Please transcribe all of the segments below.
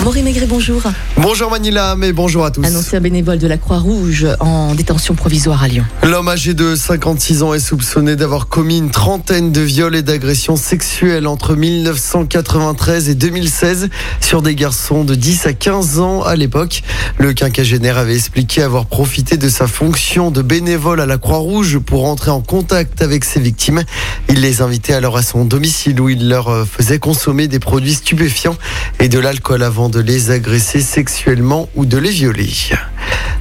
Amaury Maigret, bonjour. Bonjour Manila, mais bonjour à tous. Annoncé bénévole de la Croix-Rouge en détention provisoire à Lyon. L'homme âgé de 56 ans est soupçonné d'avoir commis une trentaine de viols et d'agressions sexuelles entre 1993 et 2016 sur des garçons de 10 à 15 ans à l'époque. Le quinquagénaire avait expliqué avoir profité de sa fonction de bénévole à la Croix-Rouge pour entrer en contact avec ses victimes. Il les invitait alors à son domicile où il leur faisait consommer des produits stupéfiants et de l'alcool avant de les agresser sexuellement ou de les violer.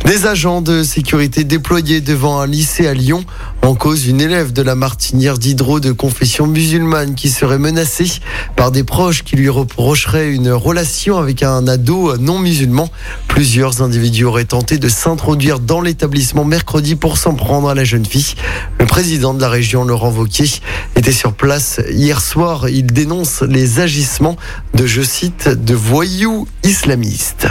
Des agents de sécurité déployés devant un lycée à Lyon en cause une élève de la Martinière d'Hydro de confession musulmane qui serait menacée par des proches qui lui reprocheraient une relation avec un ado non musulman. Plusieurs individus auraient tenté de s'introduire dans l'établissement mercredi pour s'en prendre à la jeune fille. Le président de la région, Laurent Vauquier, était sur place hier soir. Il dénonce les agissements de, je cite, de voyous islamistes.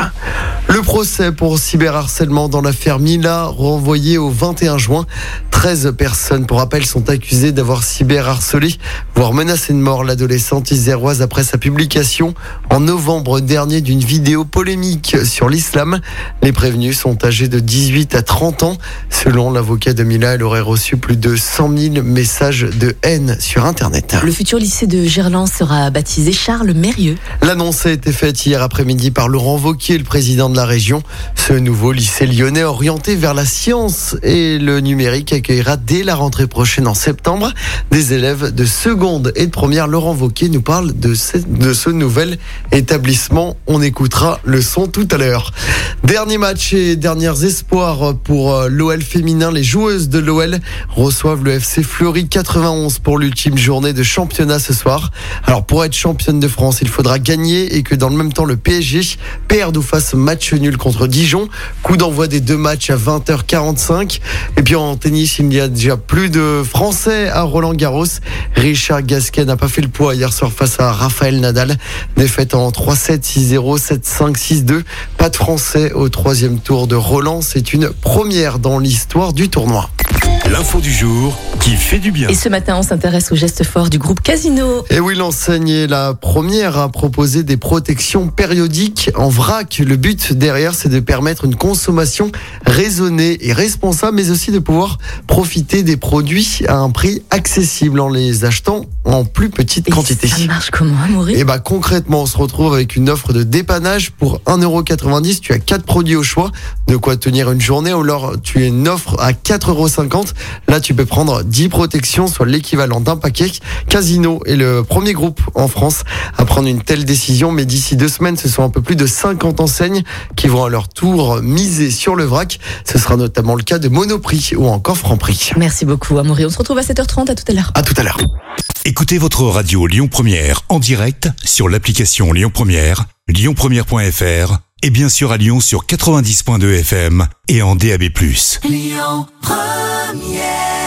Le procès pour cyberharcèlement dans l'affaire Mila renvoyé au 21 juin. 13 personnes, pour rappel, sont accusées d'avoir cyberharcelé, voire menacé de mort l'adolescente iséroise après sa publication en novembre dernier d'une vidéo polémique sur l'islam. Les prévenus sont âgés de 18 à 30 ans. Selon l'avocat de Mila, elle aurait reçu plus de 100 000 messages de haine sur Internet. Le futur lycée de Gerland sera baptisé Charles Mérieux. L'annonce a été faite hier après-midi par Laurent Vauquier, le président de la région. Ce nouveau lycée lyonnais orienté vers la science et le numérique accueillera dès la rentrée prochaine en septembre des élèves de seconde et de première. Laurent Vauquier nous parle de ce, nouvel établissement. On écoutera le son tout à l'heure. Dernier match et derniers espoirs pour l'OL féminin. Les joueuses de l'OL reçoivent le FC Fleury 91 pour l'ultime journée de championnat ce soir. Alors pour être championne de France, il faudra gagner et que dans le même temps le PSG perde ou fasse match nul contre Dijon. Coup d'envoi des deux matchs à 20h45. Et puis en tennis, il y a déjà plus de Français à Roland Garros. Richard Gasquet n'a pas fait le poids hier soir face à Raphaël Nadal. Défaite en 3-7, 6-0, 7-5, 6-2. Pas de Français au troisième tour de Roland. C'est une première dans l'histoire du tournoi. L'info du jour qui fait du bien. Et ce matin, on s'intéresse aux gestes forts du groupe Casino. Et oui, l'enseigne est la première à proposer des protections périodiques en vrac. Le but derrière, c'est de permettre une consommation raisonnée et responsable, mais aussi de pouvoir profiter des produits à un prix accessible en les achetant en plus petite Et quantité. Ça marche comment, Amaury? Et bah concrètement, on se retrouve avec une offre de dépannage pour 1,90€. Tu as quatre produits au choix, de quoi tenir une journée. Ou alors tu as une offre à 4,50€. Là, tu peux prendre 10 protections, soit l'équivalent d'un paquet. Casino est le premier groupe en France à prendre une telle décision. Mais d'ici deux semaines, ce sont un peu plus de 50 enseignes qui vont à leur tour miser sur le vrac. Ce sera notamment le cas de Monoprix ou encore Franprix. Merci beaucoup, Amaury. On se retrouve à 7h30. À tout à l'heure. À tout à l'heure. Écoutez votre radio Lyon Première en direct sur l'application Lyon Première, lyonpremière.fr et bien sûr à Lyon sur 90.2 FM et en DAB+. Lyon Première